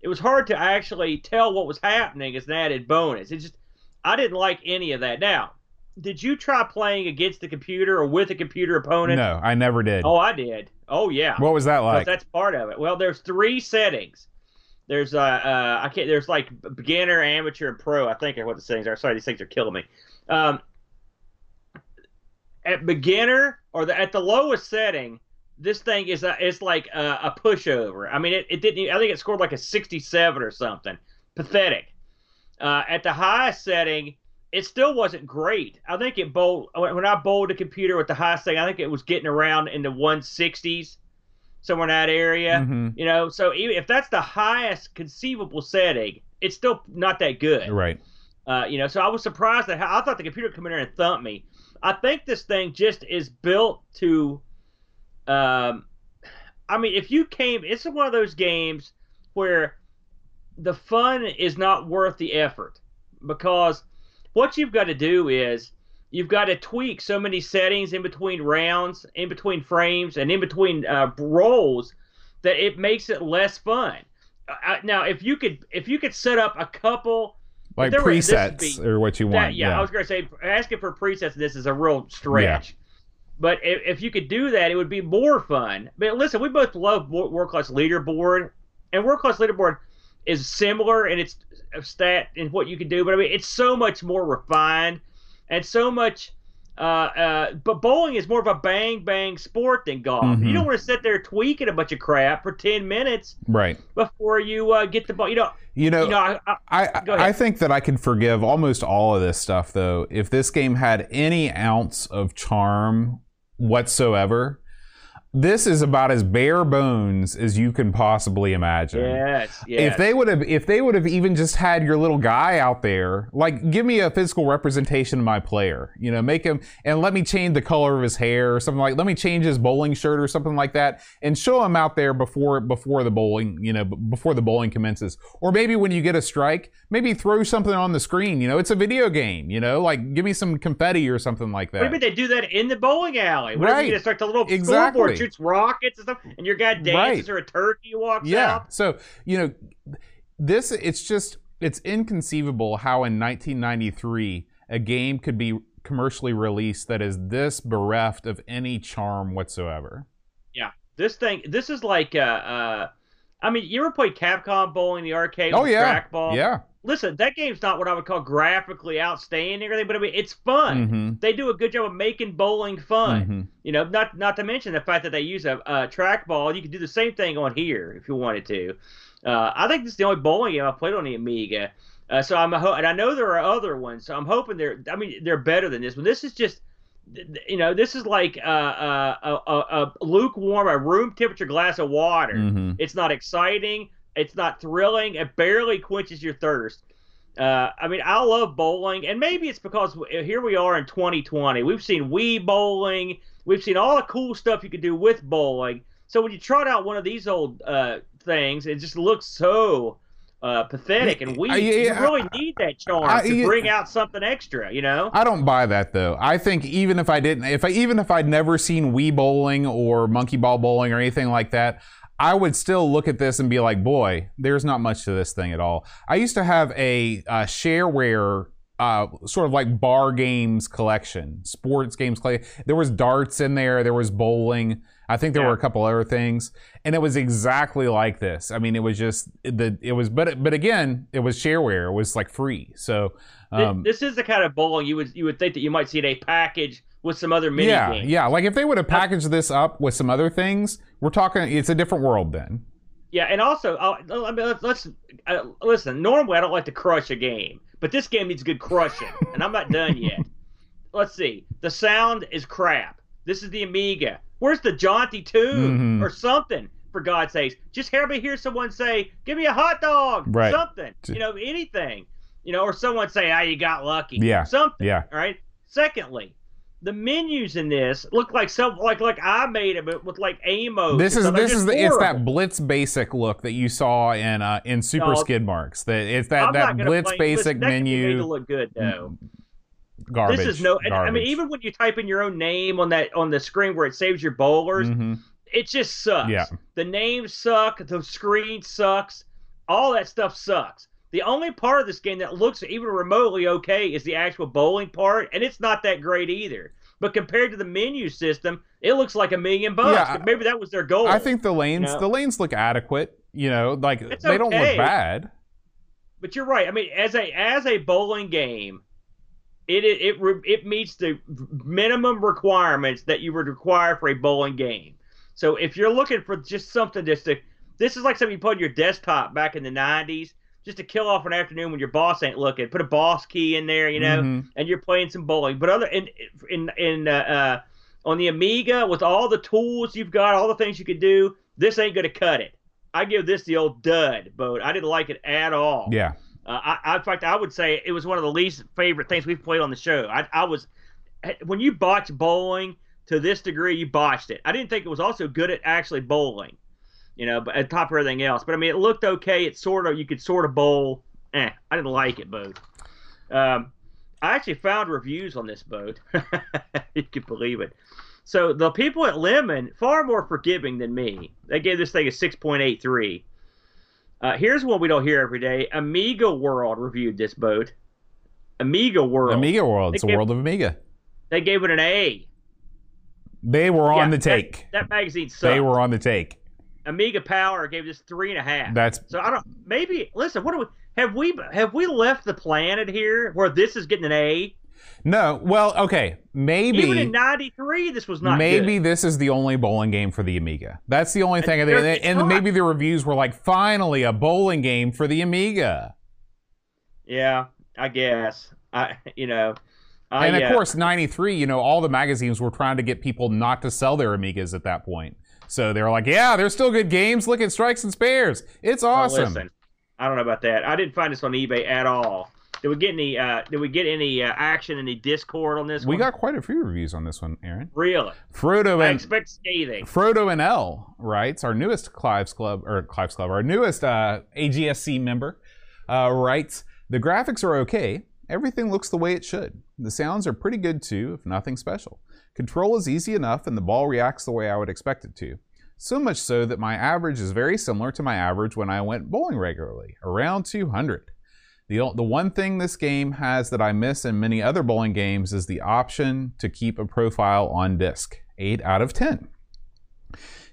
B: it was hard to actually tell what was happening as an added bonus. It just, I didn't like any of that. Now, did you try playing against the computer or with a computer opponent?
A: no i never did
B: Oh, I did. Oh yeah.
A: what was that like
B: that's part of it. Well, there's three settings. There's uh, uh I can't. There's like beginner, amateur, and pro. I think are what the settings are. Sorry, these things are killing me. Um, at beginner or the, at the lowest setting, this thing is a, it's like a, a pushover. I mean, it, it didn't. I think it scored like a 67 or something. Pathetic. Uh, at the highest setting, it still wasn't great. I think it bowled when I bowled a computer with the highest setting. I think it was getting around in the 160s, somewhere in that area.
A: Mhm.
B: You know, so even if that's the highest conceivable setting, it's still not that good.
A: right
B: Uh, you know, so I was surprised that how I thought the computer would come in there and thump me. I think this thing just is built to. Um, I mean, if you came, it's one of those games where the fun is not worth the effort because what you've got to do is you've got to tweak so many settings in between rounds, in between frames, and in between uh, rolls that it makes it less fun. Uh, now, if you could, if you could set up a couple
A: like
B: were-
A: presets
B: be-
A: or what you
B: that,
A: want
B: yeah, I was going to say asking for presets. This is a real stretch. But if, if you could do that, it would be more fun. But listen, we both love World Class Leaderboard, and World Class Leaderboard is similar in its stat and what you can do. But I mean, it's so much more refined and so much. Uh, uh, but bowling is more of a bang bang sport than golf.
A: Mhm.
B: You don't want to sit there tweaking a bunch of crap for ten minutes
A: right
B: before you uh, get the ball. You know,
A: you know
B: you know. I, I,
A: I, I think that I could forgive almost all of this stuff though if this game had any ounce of charm whatsoever. This is about as bare bones as you can possibly imagine.
B: yes, yes.
A: If they would have, if they would have even just had your little guy out there, like give me a physical representation of my player, you know, make him and let me change the color of his hair or something like, let me change his bowling shirt or something like that, and show him out there before before the bowling, you know, before the bowling commences, or maybe when you get a strike, maybe throw something on the screen, you know, it's a video game, you know, like give me some confetti or something like
B: What do you
A: that.
B: Maybe they do that in the bowling alley? Whenever
A: Right.
B: you just like the little
A: Exactly.
B: scoreboard shoots rockets and stuff, and your guy dances
A: Right.
B: or a turkey walks
A: Yeah.
B: out.
A: So, you know, this, it's just, it's inconceivable how in 1993 a game could be commercially released that is this bereft of any charm whatsoever.
B: Yeah, this thing, this is like, uh, uh, I mean, you ever played Capcom bowling, the arcade?
A: Oh,
B: with
A: yeah.
B: trackball.
A: Yeah.
B: Listen, that game's not what I would call graphically outstanding or anything, but I mean, it's fun.
A: hmm
B: They do a good job of making bowling fun.
A: hmm
B: You know, not not to mention the fact that they use a, a trackball. You can do the same thing on here if you wanted to. Uh, I think this is the only bowling game I played on the Amiga. Uh, so I'm a ho- and I know there are other ones. So I'm hoping they're. I mean, they're better than this one. This is just, you know, this is like uh, uh, a, a, a lukewarm, a room temperature glass of water.
A: hmm
B: It's not exciting. It's not thrilling. It barely quenches your thirst. Uh, I mean, I love bowling, and maybe it's because here we are in 2020. We've seen Wii bowling. We've seen all the cool stuff you can do with bowling. So when you trot out one of these old uh, things, it just looks so uh, pathetic and weak.
A: Uh, yeah,
B: you really need that charm
A: I-
B: to bring out something extra. You know?
A: I don't buy that though. I think even if I didn't, if I even if I'd never seen Wii bowling or monkey ball bowling or anything like that, I would still look at this and be like, boy, there's not much to this thing at all. I used to have a, uh shareware. Uh, sort of like bar games collection, sports games. Play. There was darts in there. There was bowling. I think there
B: Yeah.
A: were a couple other things, and it was exactly like this. I mean, it was just the it was, but but again, it was shareware. It was like free. So um,
B: this is the kind of bowling you would you would think that you might see in a package with some other mini
A: yeah,
B: games.
A: yeah. Like if they would have packaged this up with some other things, we're talking. It's a different world then.
B: Yeah, and also, uh, I mean, let's, let's uh, listen. Normally, I don't like to crush a game, but this game needs good crushing, and I'm not done yet. <laughs> Let's see. The sound is crap. This is the Amiga. Where's the jaunty tune
A: Mhm.
B: or something? For God's sakes, just hear me hear someone say, "Give me a hot dog,"
A: Right.
B: something. You know, anything. You know, or someone say, "Ah, you got lucky."
A: Yeah.
B: something.
A: Yeah.
B: All right. Secondly, the menus in this look like some like like I made them with like amos.
A: This is this is the it's that Blitz basic look that you saw in uh in Super
B: No.
A: Skid Marks. That it's that
B: I'm
A: that Blitz basic
B: that can be made to
A: menu
B: look good though.
A: garbage.
B: This is no. and, I mean, even when you type in your own name on that on the screen where it saves your bowlers,
A: Mhm.
B: it just sucks.
A: Yeah.
B: The names suck. The screen sucks. All that stuff sucks. The only part of this game that looks even remotely okay is the actual bowling part, and it's not that great either. But compared to the menu system, it looks like a million bucks.
A: Yeah,
B: Maybe that was their goal.
A: I think the lanes
B: No.
A: the lanes look adequate. You know, like
B: It's
A: they don't look bad.
B: But you're right. I mean, as a as a bowling game, it it it, it meets the minimum requirements that you would require for a bowling game. So if you're looking for just something just to, this is like something you put on your desktop back in the '90s, just to kill off an afternoon when your boss ain't looking. Put a boss key in there, you know,
A: Mhm.
B: and you're playing some bowling. But other in in in uh, uh, on the Amiga with all the tools you've got, all the things you could do, this ain't gonna cut it. I give this the old dud vote. I didn't like it at all.
A: Yeah.
B: Uh, I, I, in fact, I would say it was one of the least favorite things we've played on the show. I, I was when you botch bowling to this degree, you botched it. I didn't think it was also good at actually bowling, you know, but at top of everything else. But I mean, it looked okay. It sort of you could sort of bowl. Eh, I didn't like it, boat. Um, I actually found reviews on this boat. <laughs> you can believe it. So the people at Lemon far more forgiving than me. They gave this thing a six point eight three. Uh, here's one we don't hear every day. Amiga World reviewed this boat. Amiga World.
A: Amiga World. It's
B: They
A: a
B: gave-
A: world of Amiga.
B: They gave it an A.
A: They were on
B: Yeah,
A: the take.
B: That, that magazine sucked.
A: they were on the take.
B: Amiga Power gave this three and a half.
A: That's
B: so I don't. Maybe listen. What do we have? We have we left the planet here where this is getting an A?
A: no. Well, okay. Maybe
B: Even in '93, this was not.
A: maybe
B: good.
A: this is the only bowling game for the Amiga. That's the only thing.
B: There-
A: And, and maybe the reviews were like, finally, a bowling game for the Amiga.
B: Yeah, I guess. I you know. I,
A: and of
B: uh,
A: course, 93, you know, all the magazines were trying to get people not to sell their Amigas at that point. So they were like, yeah, there's still good games. Look at Strikes and Spares. It's
B: oh,
A: awesome.
B: listen, I don't know about that. I didn't find this on eBay at all. Did we get any? Uh, did we get any uh, action the Discord on this? One?
A: We
B: one?
A: got quite a few reviews on this one, Aaron.
B: really.
A: Frodo
B: I
A: and
B: expect scathing.
A: Frodo NL writes, our newest Clive's Club, or Clive's Club, our newest uh, AGSC member, uh, writes, the graphics are okay. Everything looks the way it should. The sounds are pretty good too, if nothing special. Control is easy enough and the ball reacts the way I would expect it to. So much so that my average is very similar to my average when I went bowling regularly, around 200. The, the one thing this game has that I miss in many other bowling games is the option to keep a profile on disk. 8 out of 10.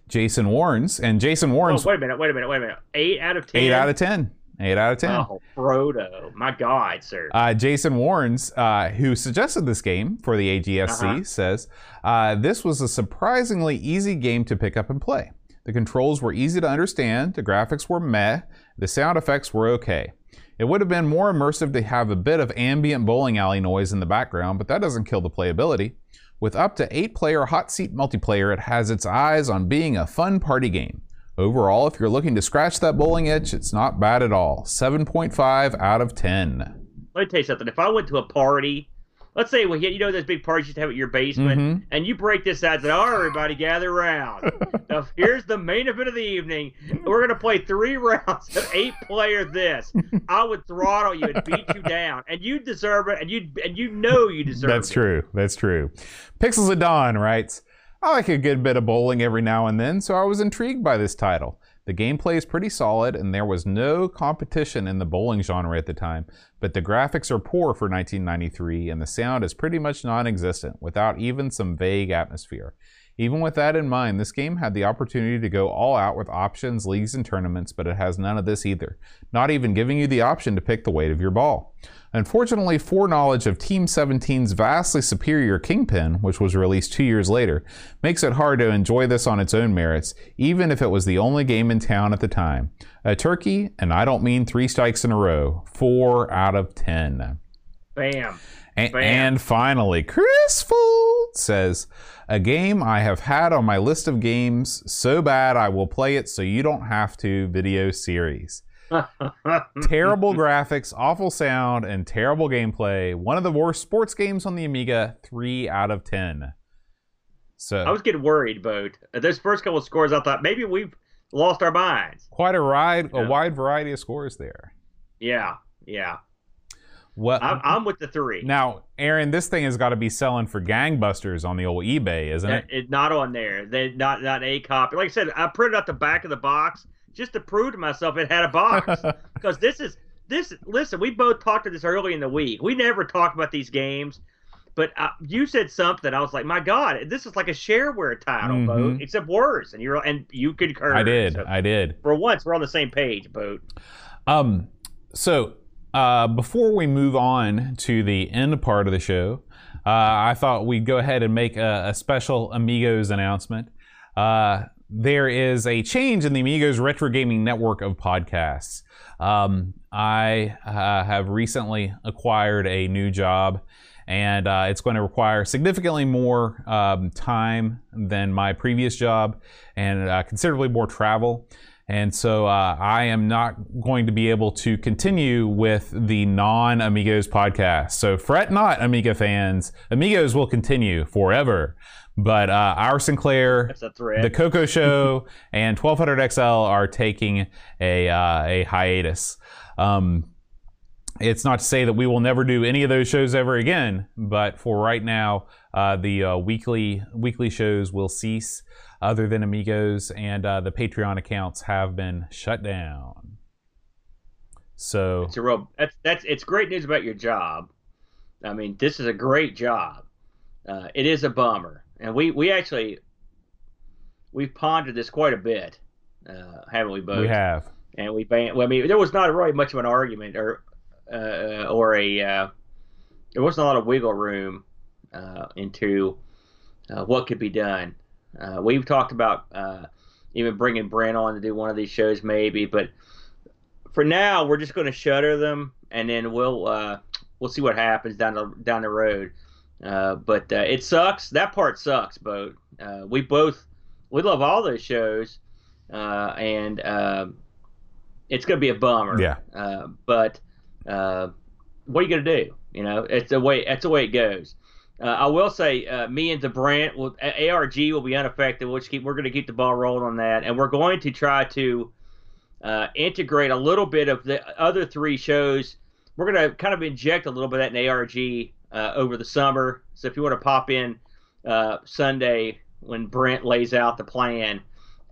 A: Jason Warrens, and Jason
B: Oh, wait a minute. Wait a minute. Wait a minute. Eight out of ten.
A: 8 out of 10. 8 out of 10.
B: Oh, Frodo. My God, sir.
A: Uh, Jason Warrens, uh, who suggested this game for the AGSC,
B: Uh-huh.
A: says uh, this was a surprisingly easy game to pick up and play. The controls were easy to understand, the graphics were meh, the sound effects were okay. It would have been more immersive to have a bit of ambient bowling alley noise in the background, but that doesn't kill the playability. With up to eight player hot seat multiplayer, it has its eyes on being a fun party game. Overall, if you're looking to scratch that bowling itch, it's not bad at all. 7.5 out of 10.
B: Let me tell you something. If I went to a party, let's say, well, you know those big parties you have at your basement,
A: Mhm.
B: and you break this out and say, all right, everybody gather around. <laughs> now, here's the main event of the evening. We're going to play three <laughs> rounds of eight player this. I would throttle you and beat you down. And you deserve it, and you and you know you deserve
A: That's
B: it.
A: That's true. That's true. Pixels of Dawn writes, I like a good bit of bowling every now and then, so I was intrigued by this title. The gameplay is pretty solid, and there was no competition in the bowling genre at the time, but the graphics are poor for 1993, and the sound is pretty much non existent, without even some vague atmosphere. Even with that in mind, this game had the opportunity to go all out with options, leagues, and tournaments, but it has none of this either, not even giving you the option to pick the weight of your ball. Unfortunately, foreknowledge of Team 17's vastly superior Kingpin, which was released two years later, makes it hard to enjoy this on its own merits, even if it was the only game in town at the time. A turkey, and I don't mean three strikes in a row, 4 out of 10.
B: Bam.
A: A-
B: Bam.
A: and finally, Chris Fold says, A game I have had on my list of games so bad I will play it so you don't have to video series. <laughs> terrible graphics, awful sound, and terrible gameplay. One of the worst sports games on the Amiga, 3 out of 10. So,
B: I was getting worried, Boat. Uh, those first couple of scores, I thought maybe we've lost our minds.
A: quite a, ride, a wide variety of scores there.
B: Yeah, yeah.
A: What,
B: I'm, I'm with the three.
A: now, Aaron, this thing has got to be selling for gangbusters on the old eBay, isn't uh, it?
B: That- it's not on there. They not not a copy. Like I said, I printed out the back of the box just to prove to myself it had a box. <laughs> because this is this. Listen, we both talked to this early in the week. We never talked about these games, but uh, you said something. I was like, my God, this is like a shareware title,
A: Mhm.
B: boat, except worse. And you're and you concur.
A: I did.
B: So
A: I did.
B: for once, we're on the same page, boat.
A: Um, so uh, before we move on to the end part of the show, uh, I thought we'd go ahead and make a, a special Amigos announcement. Uh, there is a change in the Amigos Retro Gaming Network of podcasts. Um, I uh, have recently acquired a new job, and uh, it's going to require significantly more um, time than my previous job and uh, considerably more travel. And so uh, I am not going to be able to continue with the non Amigos podcast. So fret not, Amiga fans. Amigos will continue forever. But uh, our Sinclair,
B: That's a threat.
A: the Coco Show, <laughs> and 1200 XL are taking a, uh, a hiatus. Um, it's not to say that we will never do any of those shows ever again, but for right now, uh, the uh, weekly weekly shows will cease, other than Amigos, and uh, the Patreon accounts have been shut down. So
B: It's a real. That's that's. It's great news about your job. I mean, this is a great job. Uh, it is a bummer, and we we actually we've pondered this quite a bit, uh, haven't we both?
A: we have.
B: and we ban. Well, I mean, there was not really much of an argument or uh, or a uh, there wasn't a lot of wiggle room uh, into uh, what could be done. Uh, we've talked about uh, even bringing Brent on to do one of these shows, maybe, but for now, we're just going to shutter them, and then we'll uh, we'll see what happens down the down the road. Uh, but uh, it sucks. That part sucks, Boat. Uh, we both we love all those shows, uh, and uh, it's going to be a bummer.
A: Yeah.
B: Uh, but uh, what are you going to do? You know, it's the way that's the way it goes. Uh, I will say, uh, me and DeBrant will ARG will be unaffected. We'll just keep, we're going to keep the ball rolling on that, and we're going to try to uh, integrate a little bit of the other three shows. We're going to kind of inject a little bit of that in ARG uh, over the summer. So if you want to pop in uh, Sunday when Brent lays out the plan,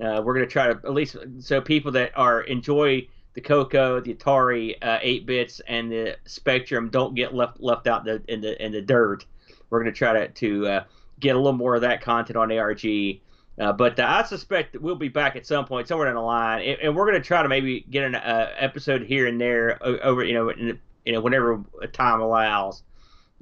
B: uh, we're going to try to at least so people that are enjoy the Coco, the Atari uh, 8 bits, and the Spectrum don't get left left out the in the in the dirt. We're going to try to to uh, get a little more of that content on ARG Uh, but uh, I suspect that we'll be back at some point, somewhere down the line, and, and we're going to try to maybe get an uh, episode here and there over, you know, in, you know, whenever time allows.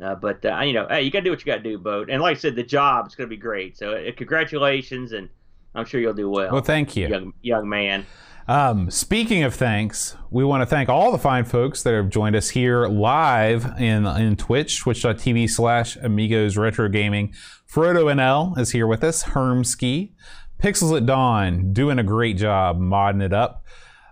B: Uh, but uh, you know, hey, you got to do what you got to do, boat. And like I said, the job is going to be great. So uh, congratulations, and I'm sure you'll do well.
A: Well, thank you.
B: young young man.
A: Um, speaking of thanks, we want to thank all the fine folks that have joined us here live in in Twitch, twitch.tv slash Amigos Retro Gaming. Frodo NL is here with us. Hermski. Pixels at Dawn doing a great job modding it up.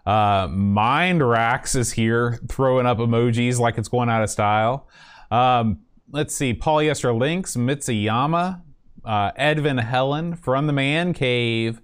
A: Uh, Mind Rax is here throwing up emojis like it's going out of style. Um, let's see. Polyester Links, Mitsuyama, uh, Edvin Helland from the Man Cave,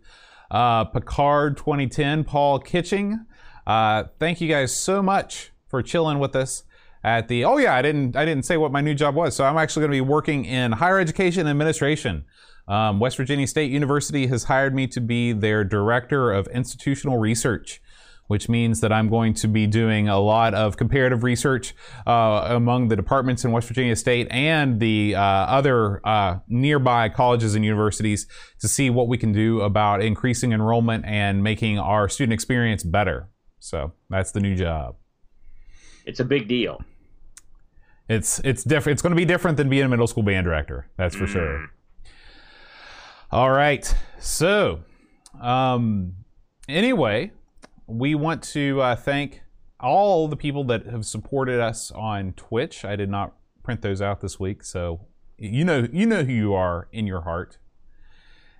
A: uh, Picard 2010, Paul Kitching. Uh, thank you guys so much for chilling with us at the. Oh yeah, I didn't I didn't say what my new job was. So I'm actually going to be working in higher education administration. Um, West Virginia State University has hired me to be their director of institutional research which means that I'm going to be doing a lot of comparative research uh, among the departments in West Virginia State and the uh, other uh, nearby colleges and universities to see what we can do about increasing enrollment and making our student experience better. So that's the new job.
B: It's a big deal.
A: It's it's different. It's going to be different than being a middle school band director. That's for sure. All right. So, um, anyway, we want to uh, thank all the people that have supported us on Twitch. I did not print those out this week, so you know you know who you are in your heart.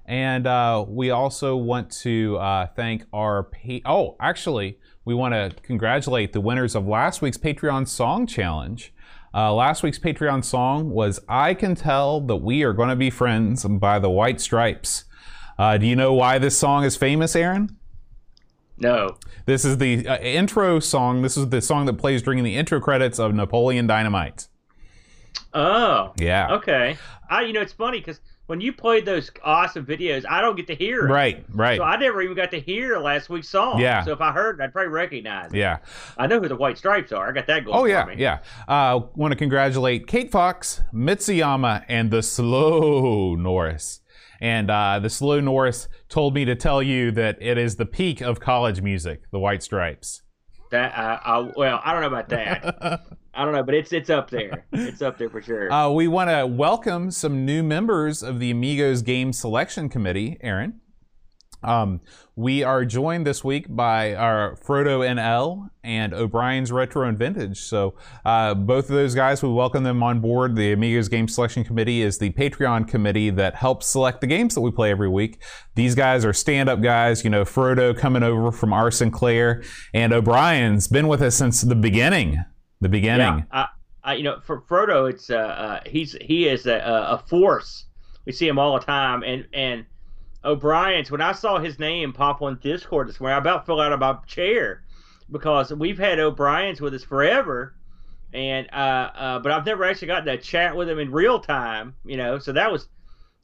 A: And uh, we also want to uh, thank our pa- oh, actually, we want to congratulate the winners of last week's Patreon Song Challenge. Uh, last week's Patreon song was "I Can Tell That We Are Going to Be Friends" by the White Stripes. Uh, do you know why this song is famous, Aaron?
B: No.
A: This is the uh, intro song. This is the song that plays during the intro credits of Napoleon Dynamite.
B: Oh.
A: Yeah.
B: Okay. I, you know, it's funny because when you played those awesome videos, I don't get to hear it.
A: Right, right.
B: So I never even got to hear last week's song.
A: Yeah.
B: So if I heard it, I'd probably recognize it.
A: yeah.
B: I know who the White Stripes are. I got that going
A: Oh
B: for
A: yeah,
B: me.
A: yeah. Uh, want to congratulate Kate Fox, Mitsuyama, and the Slow Norris. And uh, the Slow Norris told me to tell you that it is the peak of college music, the White Stripes.
B: That uh, I, well, I don't know about that. <laughs> I don't know, but it's it's up there. It's up there for sure.
A: Uh, we want to welcome some new members of the Amigos Game Selection Committee, Aaron. Um, we are joined this week by our Frodo NL and O'Brien's Retro and Vintage. So, uh, both of those guys, we welcome them on board. The Amigos Game Selection Committee is the Patreon committee that helps select the games that we play every week. These guys are stand up guys. You know, Frodo coming over from R. Sinclair, and O'Brien's been with us since the beginning. The beginning.
B: Yeah, I, I, you know, for Frodo, it's uh, uh he's he is a, a force. We see him all the time, and and O'Brien's. When I saw his name pop on Discord this morning, I about fell out of my chair because we've had O'Brien's with us forever, and uh, uh, but I've never actually gotten to chat with him in real time. You know, so that was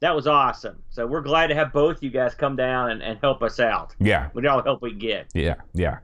B: that was awesome. So we're glad to have both you guys come down and, and help us out
A: yeah.
B: with all the help we get.
A: Yeah, yeah.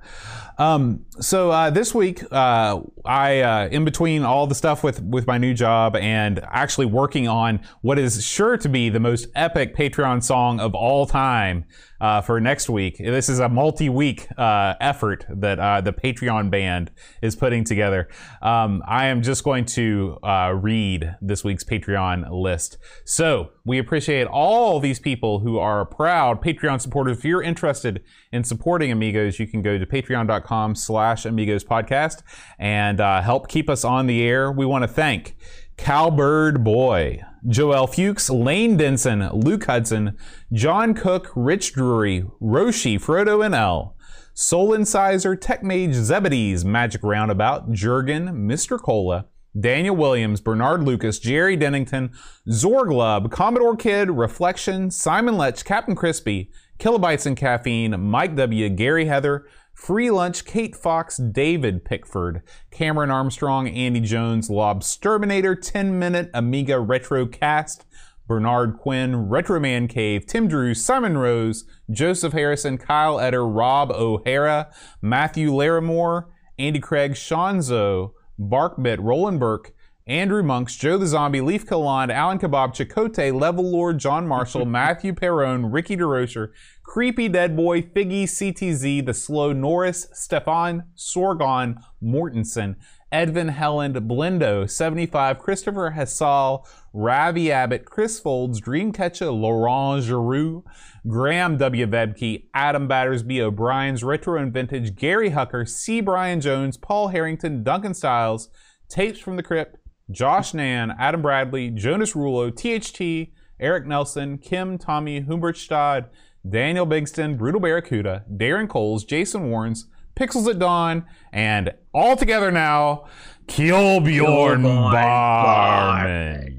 A: Um, so uh, this week, uh, I uh, in between all the stuff with with my new job and actually working on what is sure to be the most epic Patreon song of all time uh, for next week. This is a multi-week uh, effort that uh, the Patreon band is putting together. Um, I am just going to uh, read this week's Patreon list. So we appreciate all these people who are proud Patreon supporters. If you're interested in supporting Amigos, you can go to patreon.com slash Amigos podcast and uh, help keep us on the air. We want to thank Cowbird Boy, Joel Fuchs, Lane Denson, Luke Hudson, John Cook, Rich Drury, Roshi, Frodo NL, Soul Incisor, Tech Mage, Zebedee's, Magic Roundabout, Jurgen, Mr. Cola, Daniel Williams, Bernard Lucas, Jerry Dennington, Zorglub, Commodore Kid, Reflection, Simon Lech, Captain Crispy, Kilobytes and Caffeine, Mike W., Gary Heather, Free Lunch, Kate Fox, David Pickford, Cameron Armstrong, Andy Jones, Lobsterminator, 10 Minute, Amiga Retro Cast, Bernard Quinn, Retro Man Cave, Tim Drew, Simon Rose, Joseph Harrison, Kyle Etter, Rob O'Hara, Matthew Larimore, Andy Craig, Sean Zoe, Barkbit, Roland Burke, Andrew Monks, Joe the Zombie, Leaf Kaland, Alan Kebab, Chicote, Level Lord, John Marshall, <laughs> Matthew Perrone, Ricky DeRocher, Creepy Dead Boy, Figgy, CTZ, The Slow Norris, Stefan, Sorgon, Mortensen, Edvin Helland, Blindo, 75, Christopher Hassal, Ravi Abbott, Chris Folds, Dreamcatcher, Laurent Giroux, Graham W. Vebke, Adam Battersby, O'Brien's Retro and Vintage, Gary Hucker, C. Brian Jones, Paul Harrington, Duncan Styles, Tapes from the Crypt, Josh Nan, Adam Bradley, Jonas Rulo, THT, Eric Nelson, Kim, Tommy, Humbertstad, Daniel Bigston, Brutal Barracuda, Darren Coles, Jason Warrens, Pixels at Dawn, and all together now, Kjolbjorn Barman.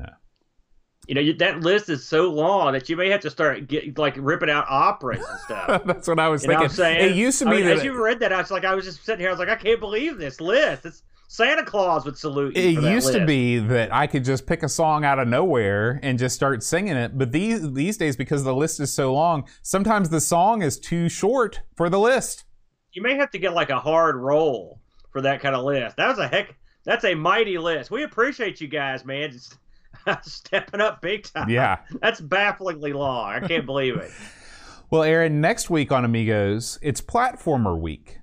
B: You know, that list is so long that you may have to start get, like ripping out operas and stuff. <laughs>
A: That's what I was
B: You
A: thinking.
B: I'm saying?
A: It used to
B: I
A: be
B: mean,
A: that
B: as you read that, I was like, I was just sitting here. I was like, I can't believe this list. It's Santa Claus would salute you.
A: it used to be that I could just pick a song out of nowhere and just start singing it. But these these days, because the list is so long, sometimes the song is too short for the list.
B: You may have to get like a hard roll for that kind of list. That was a heck. That's a mighty list. We appreciate you guys, man. Just <laughs> stepping up big time.
A: Yeah.
B: That's bafflingly long. I can't believe it. <laughs>
A: Well, Aaron, next week on Amigos, it's Platformer Week.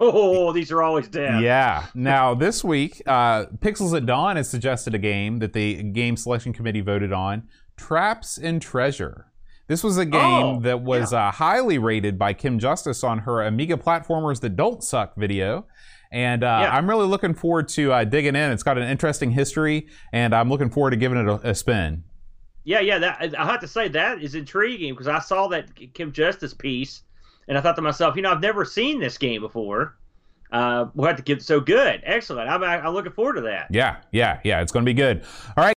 B: Oh, these are always dead.
A: Yeah. Now, this week, uh, Pixels at Dawn has suggested a game that the game selection committee voted on Traps and Treasure. This was a game
B: Oh,
A: that was uh, highly rated by Kim Justice on her Amiga Platformers That Don't Suck video. And uh,
B: Yeah.
A: I'm really looking forward to uh, digging in. It's got an interesting history, and I'm looking forward to giving it a, a spin.
B: Yeah, yeah. That I have to say that is intriguing because I saw that Kim Justice piece, and I thought to myself, you know, I've never seen this game before. Uh, we'll have to get so good, excellent. I'm, I'm looking forward to that.
A: Yeah, yeah, yeah. It's going to be good. All right.